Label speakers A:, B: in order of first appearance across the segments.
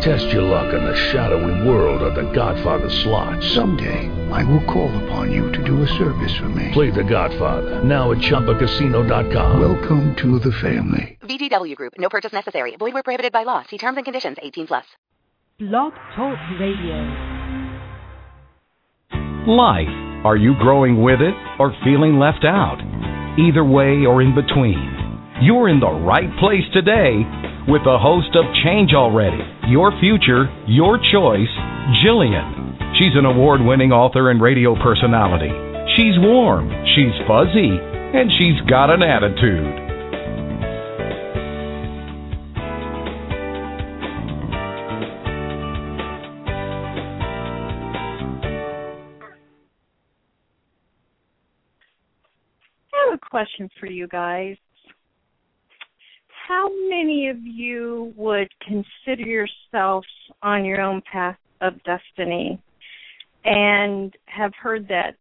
A: Test your luck in the shadowy world of The Godfather slot.
B: Someday, I will call upon you to do a service for me.
A: Play The Godfather now at ChumbaCasino.com.
B: Welcome to the family.
C: VGW Group. No purchase necessary. Void where prohibited by law. See terms and conditions. 18 plus.
D: Blog Talk Radio.
E: Life. Are you growing with it or feeling left out? Either way or in between. You're in the right place today with the host of Change Already Your Future, Your Choice, Jillian. She's an award winning author and radio personality. She's warm, she's fuzzy, and she's got an attitude.
F: I have a question for you guys. How many of you would consider yourselves on your own path of destiny and have heard that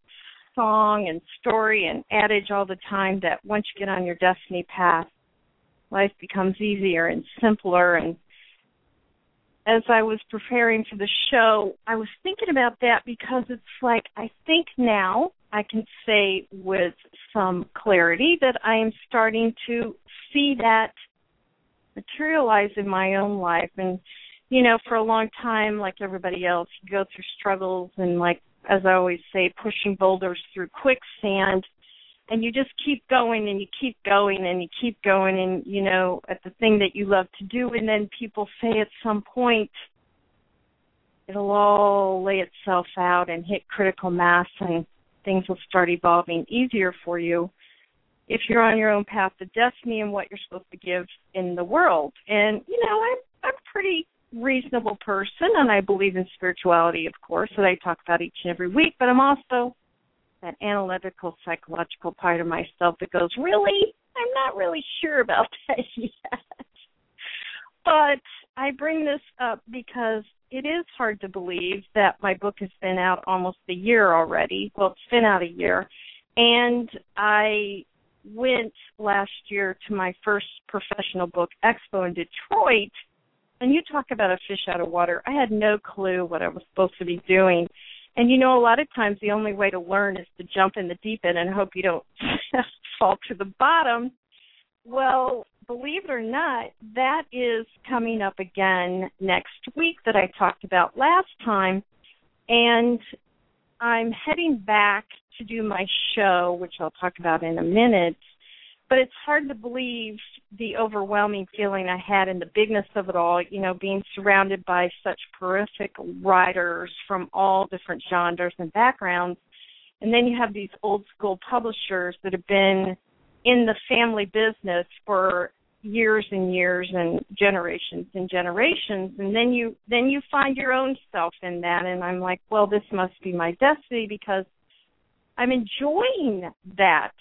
F: song and story and adage all the time that once you get on your destiny path, life becomes easier and simpler? And as I was preparing for the show, I was thinking about that because it's like I think now I can say with some clarity that I am starting to see that materialize in my own life. And, you know, for a long time, like everybody else, you go through struggles and, like, as I always say, pushing boulders through quicksand. And you just keep going and you keep going and you keep going and, you know, at the thing that you love to do. And then people say at some point, it'll all lay itself out and hit critical mass and things will start evolving easier for you if you're on your own path to destiny and what you're supposed to give in the world. And you know, I'm I'm a pretty reasonable person and I believe in spirituality of course that I talk about each and every week, but I'm also that analytical psychological part of myself that goes, Really? I'm not really sure about that yet. but I bring this up because it is hard to believe that my book has been out almost a year already. Well, it's been out a year. And I went last year to my first professional book expo in Detroit, and you talk about a fish out of water. I had no clue what I was supposed to be doing. And you know, a lot of times the only way to learn is to jump in the deep end and hope you don't fall to the bottom. Well, believe it or not, that is coming up again next week that I talked about last time. And I'm heading back to do my show, which I'll talk about in a minute. But it's hard to believe the overwhelming feeling I had and the bigness of it all, you know, being surrounded by such prolific writers from all different genres and backgrounds. And then you have these old school publishers that have been in the family business for years and years and generations and generations and then you then you find your own self in that and I'm like, well, this must be my destiny because I'm enjoying that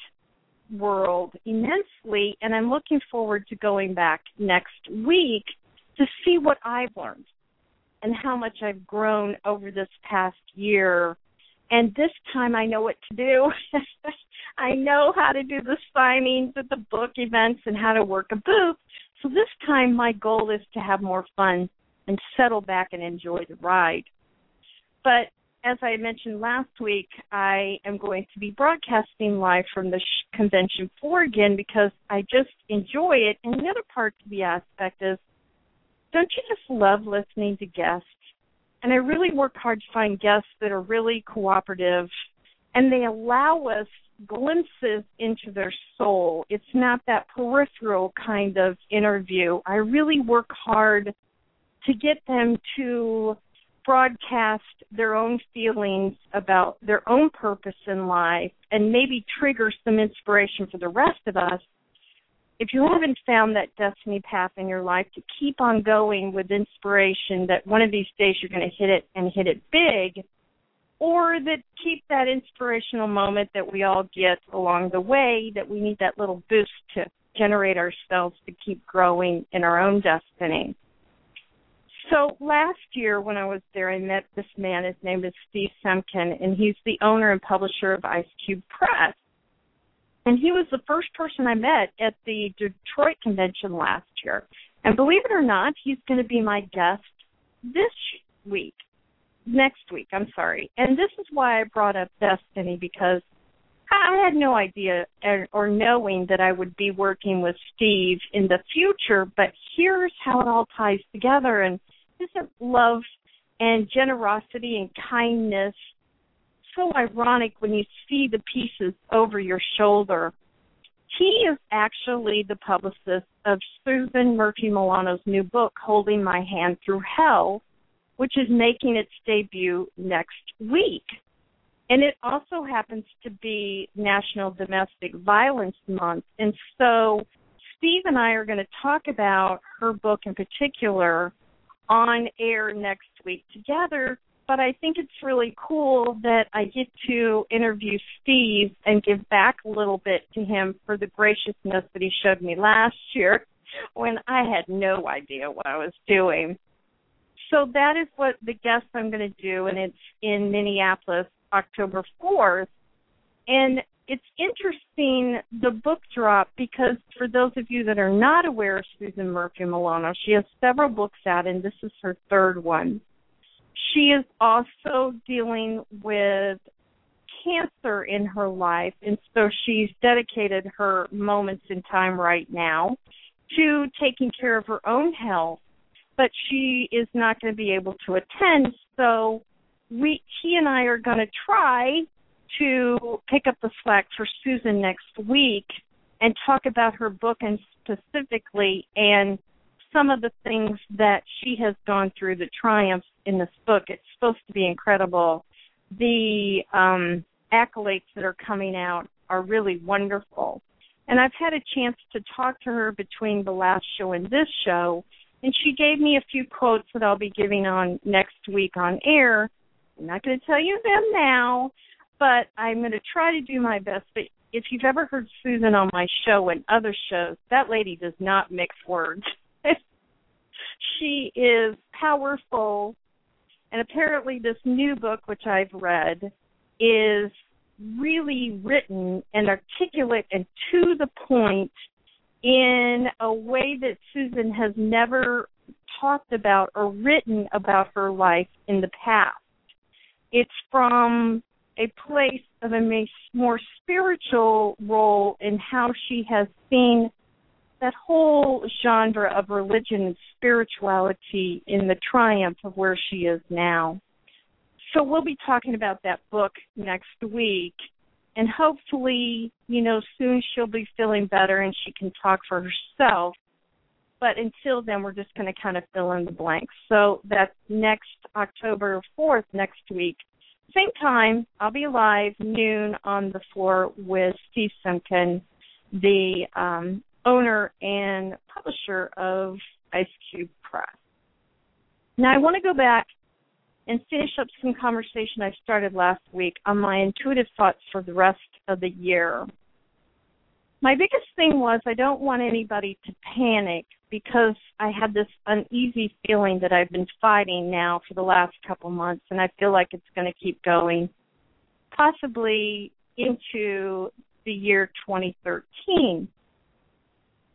F: world immensely and I'm looking forward to going back next week to see what I've learned and how much I've grown over this past year. And this time I know what to do. I know how to do the signings at the book events and how to work a booth. So this time my goal is to have more fun and settle back and enjoy the ride. But as I mentioned last week, I am going to be broadcasting live from the sh- convention floor again because I just enjoy it. And the other part to the aspect is, don't you just love listening to guests? And I really work hard to find guests that are really cooperative and they allow us glimpses into their soul. It's not that peripheral kind of interview. I really work hard to get them to broadcast their own feelings about their own purpose in life and maybe trigger some inspiration for the rest of us. If you haven't found that destiny path in your life, to keep on going with inspiration that one of these days you're going to hit it and hit it big, or that keep that inspirational moment that we all get along the way, that we need that little boost to generate ourselves to keep growing in our own destiny. So last year when I was there, I met this man. His name is Steve Semken, and he's the owner and publisher of Ice Cube Press. And he was the first person I met at the Detroit convention last year. And believe it or not, he's going to be my guest this week, next week, I'm sorry. And this is why I brought up Destiny because I had no idea or knowing that I would be working with Steve in the future, but here's how it all ties together. And isn't love and generosity and kindness so ironic when you see the pieces over your shoulder? He is actually the publicist of Susan Murphy Milano's new book, Holding My Hand Through Hell, which is making its debut next week. And it also happens to be National Domestic Violence Month. And so Steve and I are going to talk about her book in particular on air next week together. But I think it's really cool that I get to interview Steve and give back a little bit to him for the graciousness that he showed me last year when I had no idea what I was doing. So that is what the guest I'm going to do, and it's in Minneapolis October 4th. And it's interesting the book drop because for those of you that are not aware of Susan Murphy Milano, she has several books out and this is her third one. She is also dealing with cancer in her life and so she's dedicated her moments in time right now to taking care of her own health. But she is not going to be able to attend, so we he and I are going to try to pick up the slack for Susan next week and talk about her book and specifically and some of the things that she has gone through, the triumphs in this book. It's supposed to be incredible. The um, accolades that are coming out are really wonderful. And I've had a chance to talk to her between the last show and this show, and she gave me a few quotes that I'll be giving on next week on air. I'm not going to tell you them now, but I'm going to try to do my best. But if you've ever heard Susan on my show and other shows, that lady does not mix words. she is powerful, and apparently, this new book, which I've read, is really written and articulate and to the point in a way that Susan has never talked about or written about her life in the past. It's from a place of a more spiritual role in how she has seen that whole genre of religion and spirituality in the triumph of where she is now. So we'll be talking about that book next week. And hopefully, you know, soon she'll be feeling better and she can talk for herself. But until then, we're just going to kind of fill in the blanks. So that's next October 4th, next week, same time, I'll be live noon on the floor with Steve Semken, the um, owner and publisher of Ice Cube Press. Now, I want to go back and finish up some conversation I started last week on my intuitive thoughts for the rest of the year my biggest thing was I don't want anybody to panic because I had this uneasy feeling that I've been fighting now for the last couple months and I feel like it's going to keep going possibly into the year 2013.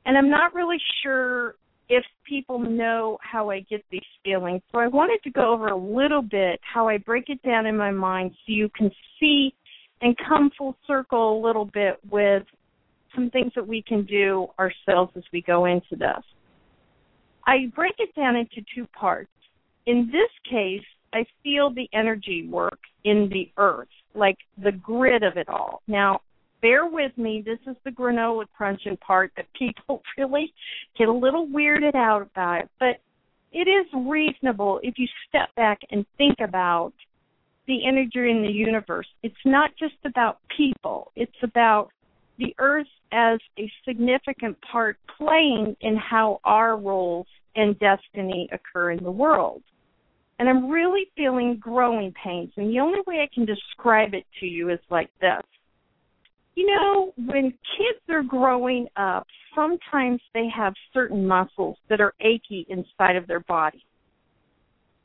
F: And I'm not really sure if people know how I get these feelings. So I wanted to go over a little bit how I break it down in my mind so you can see and come full circle a little bit with some things that we can do ourselves as we go into this. I break it down into two parts. In this case, I feel the energy work in the earth, like the grid of it all. Now, bear with me, this is the granola crunching part that people really get a little weirded out about, but it is reasonable if you step back and think about the energy in the universe. It's not just about people, it's about the earth as a significant part playing in how our roles and destiny occur in the world. And I'm really feeling growing pains. And the only way I can describe it to you is like this. You know, when kids are growing up, sometimes they have certain muscles that are achy inside of their body.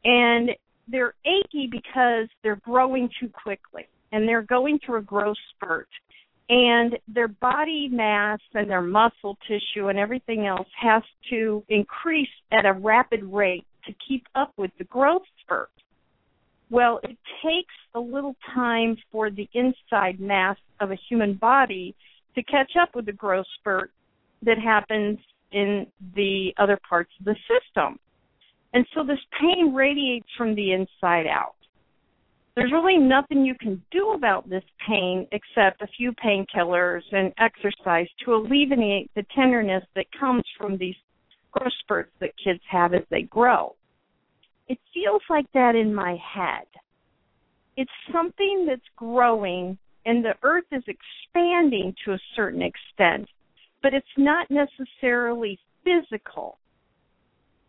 F: And they're achy because they're growing too quickly and they're going through a growth spurt. And their body mass and their muscle tissue and everything else has to increase at a rapid rate to keep up with the growth spurt. Well, it takes a little time for the inside mass of a human body to catch up with the growth spurt that happens in the other parts of the system. And so this pain radiates from the inside out. There's really nothing you can do about this pain except a few painkillers and exercise to alleviate the tenderness that comes from these growth spurts that kids have as they grow. It feels like that in my head. It's something that's growing and the earth is expanding to a certain extent, but it's not necessarily physical.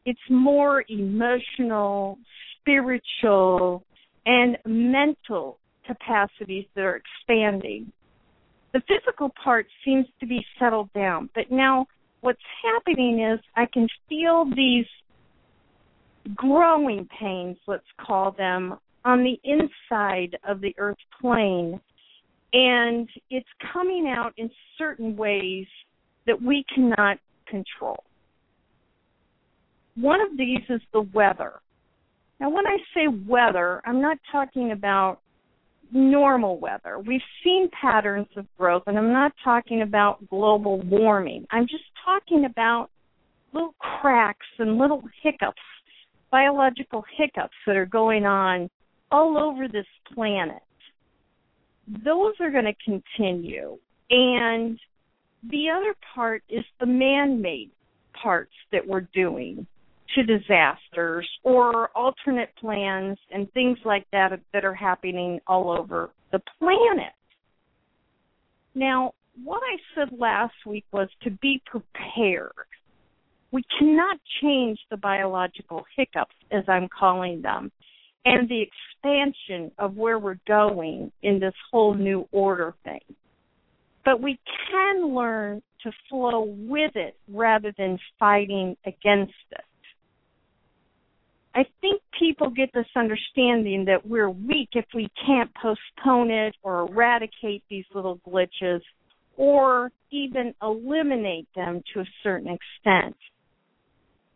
F: It's more emotional, spiritual, and mental capacities that are expanding. The physical part seems to be settled down, but now what's happening is I can feel these growing pains, let's call them, on the inside of the earth plane. And it's coming out in certain ways that we cannot control. One of these is the weather. Now, when I say weather, I'm not talking about normal weather. We've seen patterns of growth, and I'm not talking about global warming. I'm just talking about little cracks and little hiccups, biological hiccups that are going on all over this planet. Those are going to continue. And the other part is the man made parts that we're doing to disasters or alternate plans and things like that that are happening all over the planet. Now, what I said last week was to be prepared. We cannot change the biological hiccups, as I'm calling them, and the expansion of where we're going in this whole new order thing. But we can learn to flow with it rather than fighting against it. I think people get this understanding that we're weak if we can't postpone it or eradicate these little glitches or even eliminate them to a certain extent.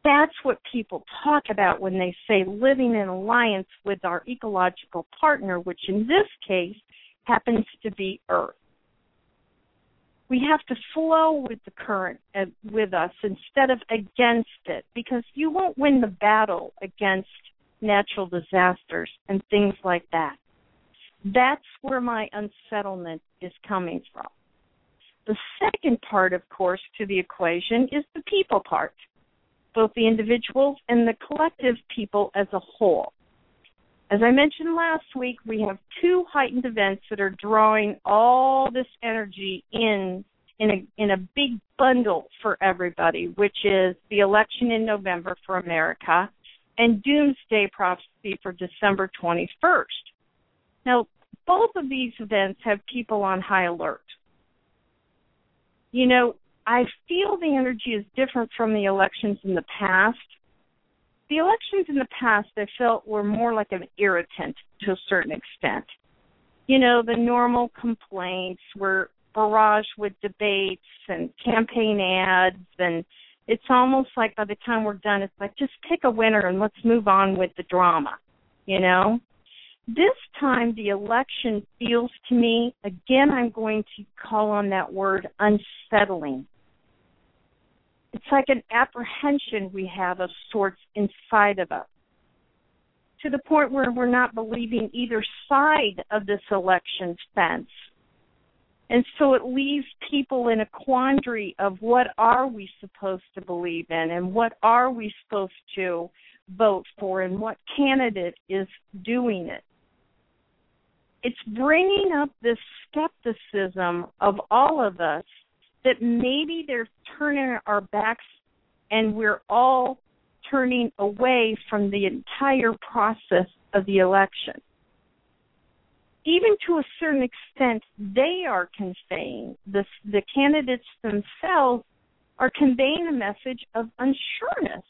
F: That's what people talk about when they say living in alliance with our ecological partner, which in this case happens to be Earth we have to flow with the current uh, with us instead of against it because you won't win the battle against natural disasters and things like that. That's where my unsettlement is coming from. The second part, of course, to the equation is the people part, both the individuals and the collective people as a whole. As I mentioned last week, we have two heightened events that are drawing all this energy in in a in a big bundle for everybody, which is the election in November for America and doomsday prophecy for December 21st. Now, both of these events have people on high alert. You know, I feel the energy is different from the elections in the past the elections in the past I felt were more like an irritant to a certain extent. You know, the normal complaints were barraged with debates and campaign ads and it's almost like by the time we're done it's like just pick a winner and let's move on with the drama, you know? This time the election feels to me again I'm going to call on that word unsettling it's like an apprehension we have of sorts inside of us to the point where we're not believing either side of this election fence. And so it leaves people in a quandary of what are we supposed to believe in and what are we supposed to vote for and what candidate is doing it. It's bringing up this skepticism of all of us that maybe they're turning our backs and we're all turning away from the entire process of the election. even to a certain extent, they are conveying the the candidates themselves are conveying a message of unsureness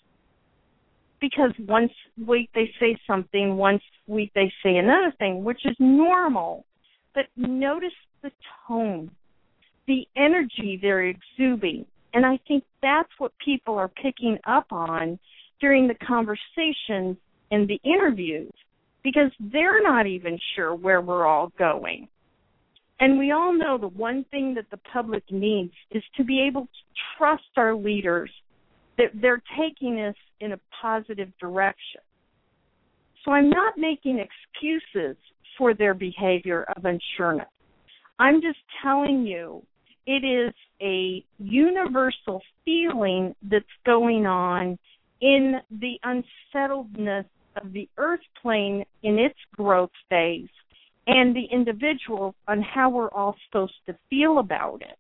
F: because once week they say something, once week they say another thing, which is normal. But notice the tone, the energy they're exuding. And I think that's what people are picking up on during the conversations and the interviews because they're not even sure where we're all going. And we all know the one thing that the public needs is to be able to trust our leaders that they're taking us in a positive direction. So I'm not making excuses for their behavior of unsureness. I'm just telling you it is a universal feeling that's going on in the unsettledness of the earth plane in its growth phase and the individual on how we're all supposed to feel about it.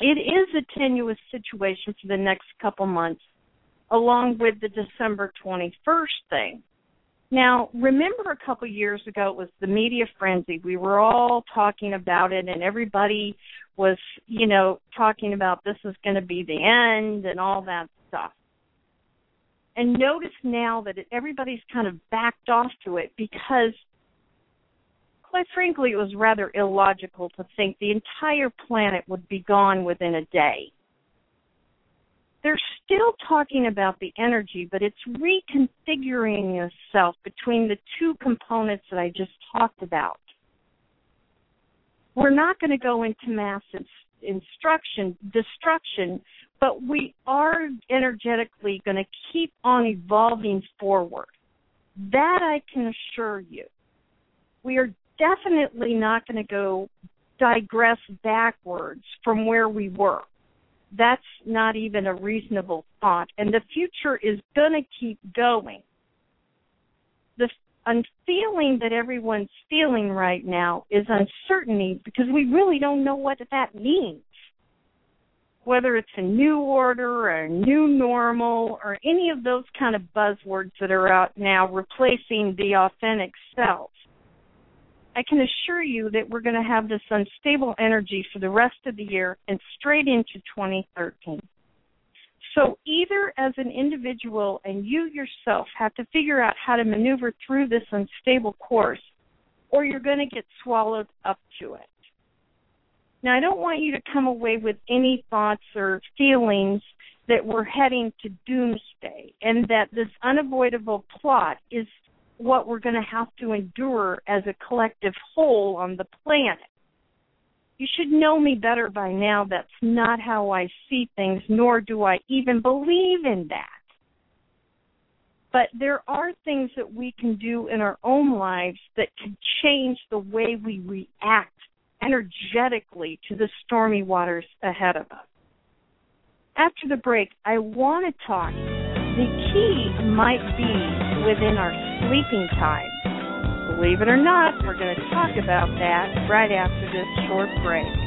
F: It is a tenuous situation for the next couple months, along with the December 21st thing. Now, remember a couple years ago, it was the media frenzy. We were all talking about it, and everybody was, you know, talking about this is going to be the end and all that stuff. And notice now that it, everybody's kind of backed off to it because quite frankly, it was rather illogical to think the entire planet would be gone within a day. They're still talking about the energy, but it's reconfiguring itself between the two components that I just talked about. We're not going to go into mass instruction, destruction, but we are energetically going to keep on evolving forward. That I can assure you. We are definitely not going to go digress backwards from where we were. That's not even a reasonable thought. And the future is going to keep going. The feeling that everyone's feeling right now is uncertainty because we really don't know what that means. Whether it's a new order or a new normal or any of those kind of buzzwords that are out now replacing the authentic self. I can assure you that we're going to have this unstable energy for the rest of the year and straight into 2013. So either as an individual and you yourself have to figure out how to maneuver through this unstable course, or you're going to get swallowed up to it. Now, I don't want you to come away with any thoughts or feelings that we're heading to doomsday and that this unavoidable plot is what we're going to have to endure as a collective whole on the planet. You should know me better by now. That's not how I see things, nor do I even believe in that. But there are things that we can do in our own lives that can change the way we react energetically to the stormy waters ahead of us. After the break, I want to talk. The key might be within our sleeping time. Believe it or not, we're going to talk about that right after this short break.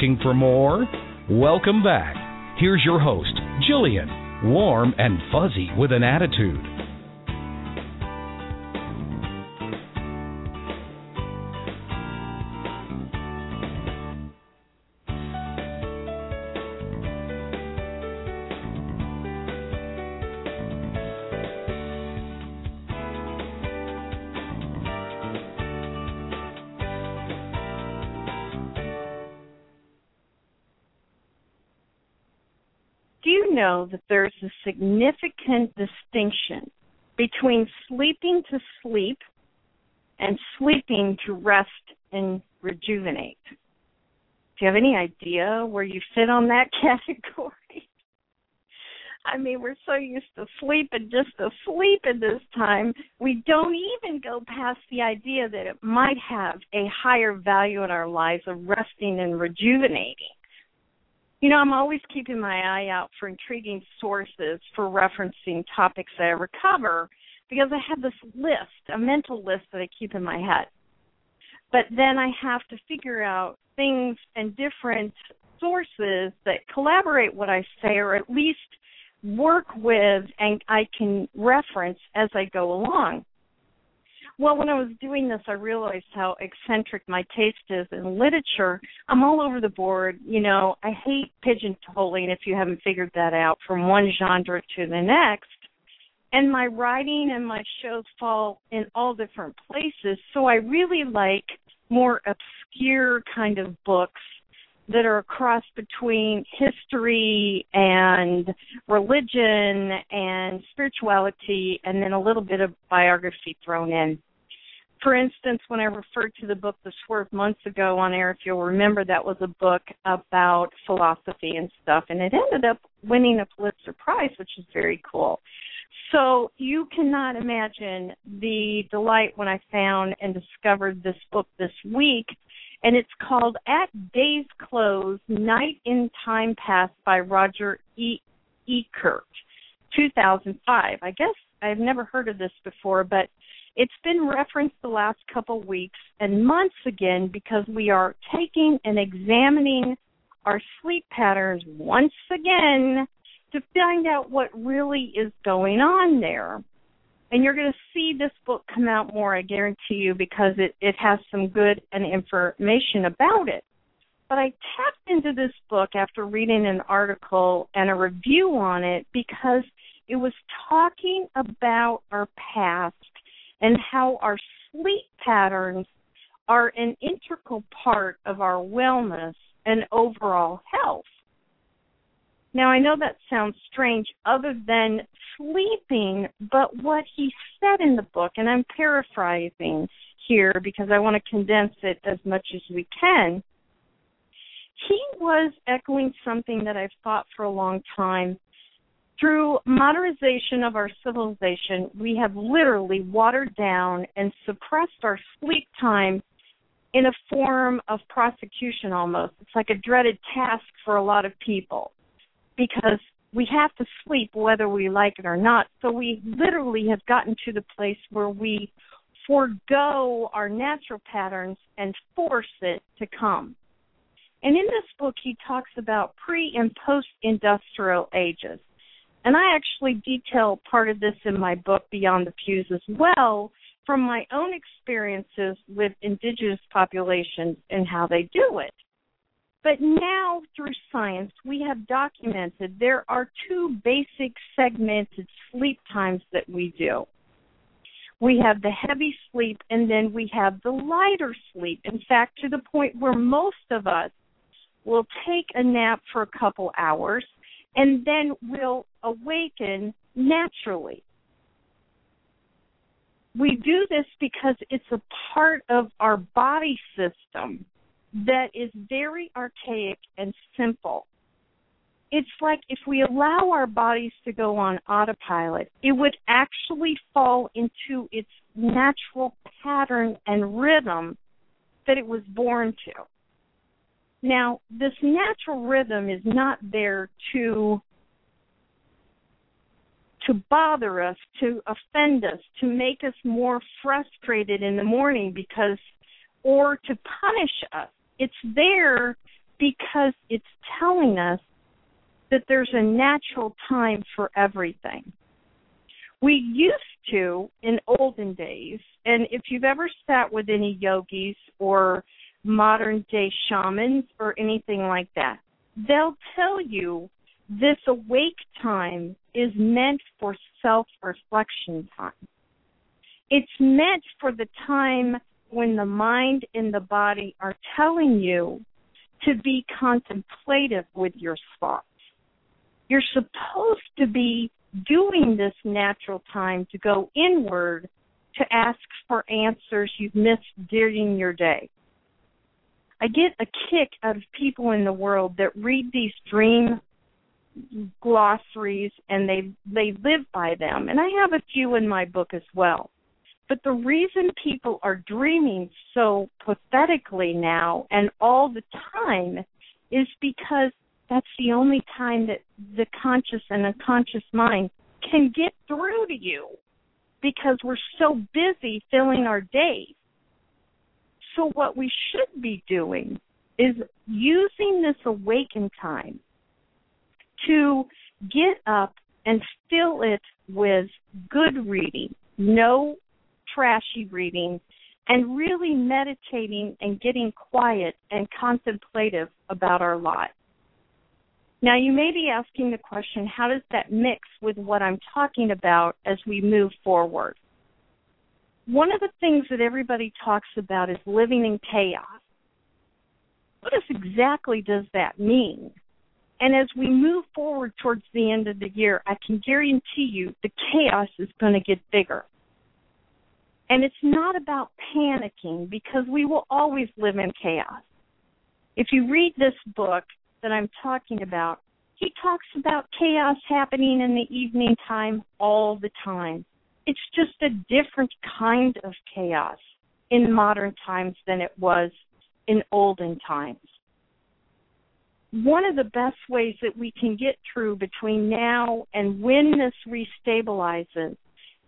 E: Looking for more? Welcome back. Here's your host, Jillian, warm and fuzzy with an attitude.
F: Know that there's a significant distinction between sleeping to sleep and sleeping to rest and rejuvenate? Do you have any idea where you fit on that category? I mean, we're so used to sleeping just to sleep at this time, we don't even go past the idea that it might have a higher value in our lives of resting and rejuvenating. You know, I'm always keeping my eye out for intriguing sources for referencing topics that I ever cover because I have this list, a mental list that I keep in my head. But then I have to figure out things and different sources that collaborate what I say or at least work with and I can reference as I go along. Well, when I was doing this, I realized how eccentric my taste is in literature. I'm all over the board. You know, I hate pigeonholing, if you haven't figured that out, from one genre to the next. And my writing and my shows fall in all different places. So I really like more obscure kind of books that are a cross between history and religion and spirituality and then a little bit of biography thrown in for instance, when I referred to the book The Swerve months ago on air, if you'll remember, that was a book about philosophy and stuff, and it ended up winning a Pulitzer Prize, which is very cool. So you cannot imagine the delight when I found and discovered this book this week, and it's called At Day's Close Night in Time Past by Roger E. Ekirch, 2005. I guess I've never heard of this before, but it's been referenced the last couple weeks and months again because we are taking and examining our sleep patterns once again to find out what really is going on there. And you're going to see this book come out more, I guarantee you, because it, it has some good and information about it. But I tapped into this book after reading an article and a review on it because it was talking about our past and how our sleep patterns are an integral part of our wellness and overall health. Now, I know that sounds strange other than sleeping, but what he said in the book, and I'm paraphrasing here because I want to condense it as much as we can, he was echoing something that I've thought for a long time through modernization of our civilization, we have literally watered down and suppressed our sleep time in a form of prosecution almost. It's like a dreaded task for a lot of people because we have to sleep whether we like it or not. So we literally have gotten to the place where we forego our natural patterns and force it to come. And in this book, he talks about pre and post industrial ages. And I actually detail part of this in my book, Beyond the Pews, as well, from my own experiences with indigenous populations and how they do it. But now, through science, we have documented there are two basic segmented sleep times that we do. We have the heavy sleep, and then we have the lighter sleep. In fact, to the point where most of us will take a nap for a couple hours and then will awaken naturally. We do this because it's a part of our body system that is very archaic and simple. It's like if we allow our bodies to go on autopilot, it would actually fall into its natural pattern and rhythm that it was born to. Now, this natural rhythm is not there to to bother us, to offend us, to make us more frustrated in the morning because or to punish us. It's there because it's telling us that there's a natural time for everything. We used to in olden days, and if you've ever sat with any yogis or modern day shamans or anything like that, they'll tell you this awake time is meant for self reflection time. It's meant for the time when the mind and the body are telling you to be contemplative with your thoughts. You're supposed to be doing this natural time to go inward to ask for answers you've missed during your day. I get a kick out of people in the world that read these dream glossaries and they they live by them and I have a few in my book as well. But the reason people are dreaming so pathetically now and all the time is because that's the only time that the conscious and unconscious mind can get through to you because we're so busy filling our days. So, what we should be doing is using this awakened time to get up and fill it with good reading, no trashy reading, and really meditating and getting quiet and contemplative about our lives. Now, you may be asking the question how does that mix with what I'm talking about as we move forward? One of the things that everybody talks about is living in chaos. What exactly does that mean? And as we move forward towards the end of the year, I can guarantee you the chaos is going to get bigger. And it's not about panicking because we will always live in chaos. If you read this book, that I'm talking about, he talks about chaos happening in the evening time all the time. It's just a different kind of chaos in modern times than it was in olden times. One of the best ways that we can get through between now and when this restabilizes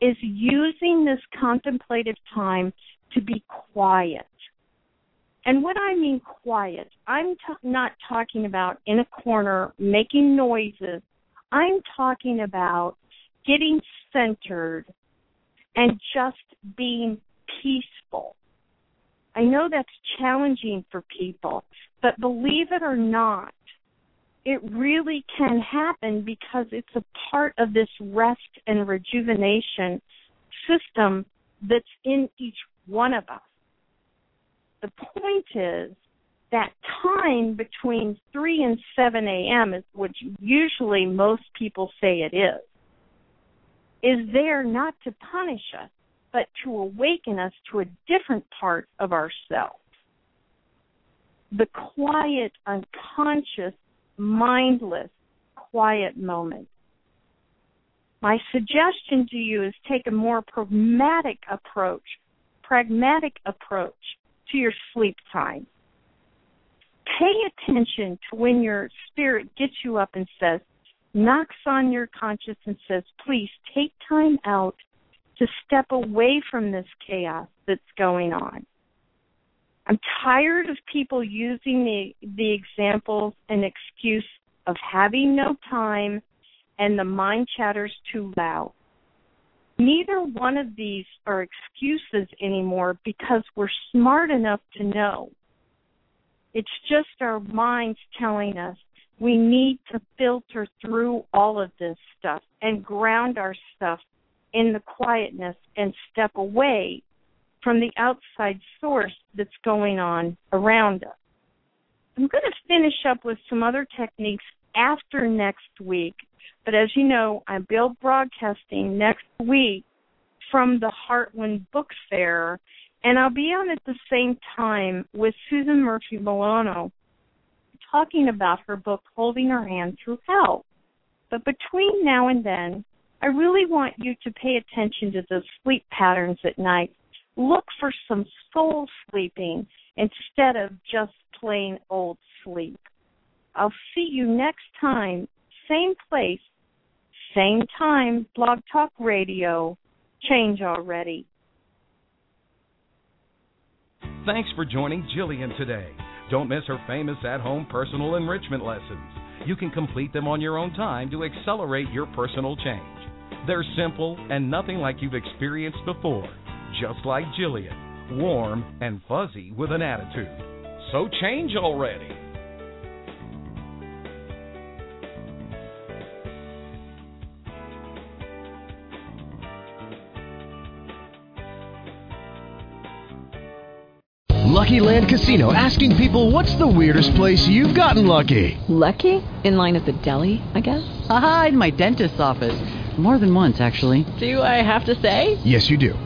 F: is using this contemplative time to be quiet. And what I mean quiet, I'm t- not talking about in a corner making noises. I'm talking about getting centered and just being peaceful. I know that's challenging for people, but believe it or not, it really can happen because it's a part of this rest and rejuvenation system that's in each one of us. The point is that time between 3 and 7 a.m. is what usually most people say it is, is there not to punish us, but to awaken us to a different part of ourselves. The quiet, unconscious, mindless, quiet moment. My suggestion to you is take a more pragmatic approach, pragmatic approach to your sleep time. Pay attention to when your spirit gets you up and says, knocks on your conscience and says, please take time out to step away from this chaos that's going on. I'm tired of people using the the examples and excuse of having no time and the mind chatters too loud. Neither one of these are excuses anymore because we're smart enough to know. It's just our minds telling us we need to filter through all of this stuff and ground our stuff in the quietness and step away from the outside source that's going on around us. I'm going to finish up with some other techniques after next week but as you know, I'm Bill broadcasting next week from the Heartland Book Fair, and I'll be on at the same time with Susan Murphy Milano talking about her book, Holding Her Hand Through Hell. But between now and then, I really want you to pay attention to the sleep patterns at night. Look for some soul sleeping instead of just plain old sleep. I'll see you next time, same place, same time, Blog Talk Radio. Change already.
E: Thanks for joining Jillian today. Don't miss her famous at home personal enrichment lessons. You can complete them on your own time to accelerate your personal change. They're simple and nothing like you've experienced before, just like Jillian, warm and fuzzy with an attitude. So change already.
G: Lucky Land Casino asking people what's the weirdest place you've gotten lucky?
H: Lucky? In line at the deli, I guess?
I: Aha, in my dentist's office. More than once, actually.
H: Do I have to say?
G: Yes, you do.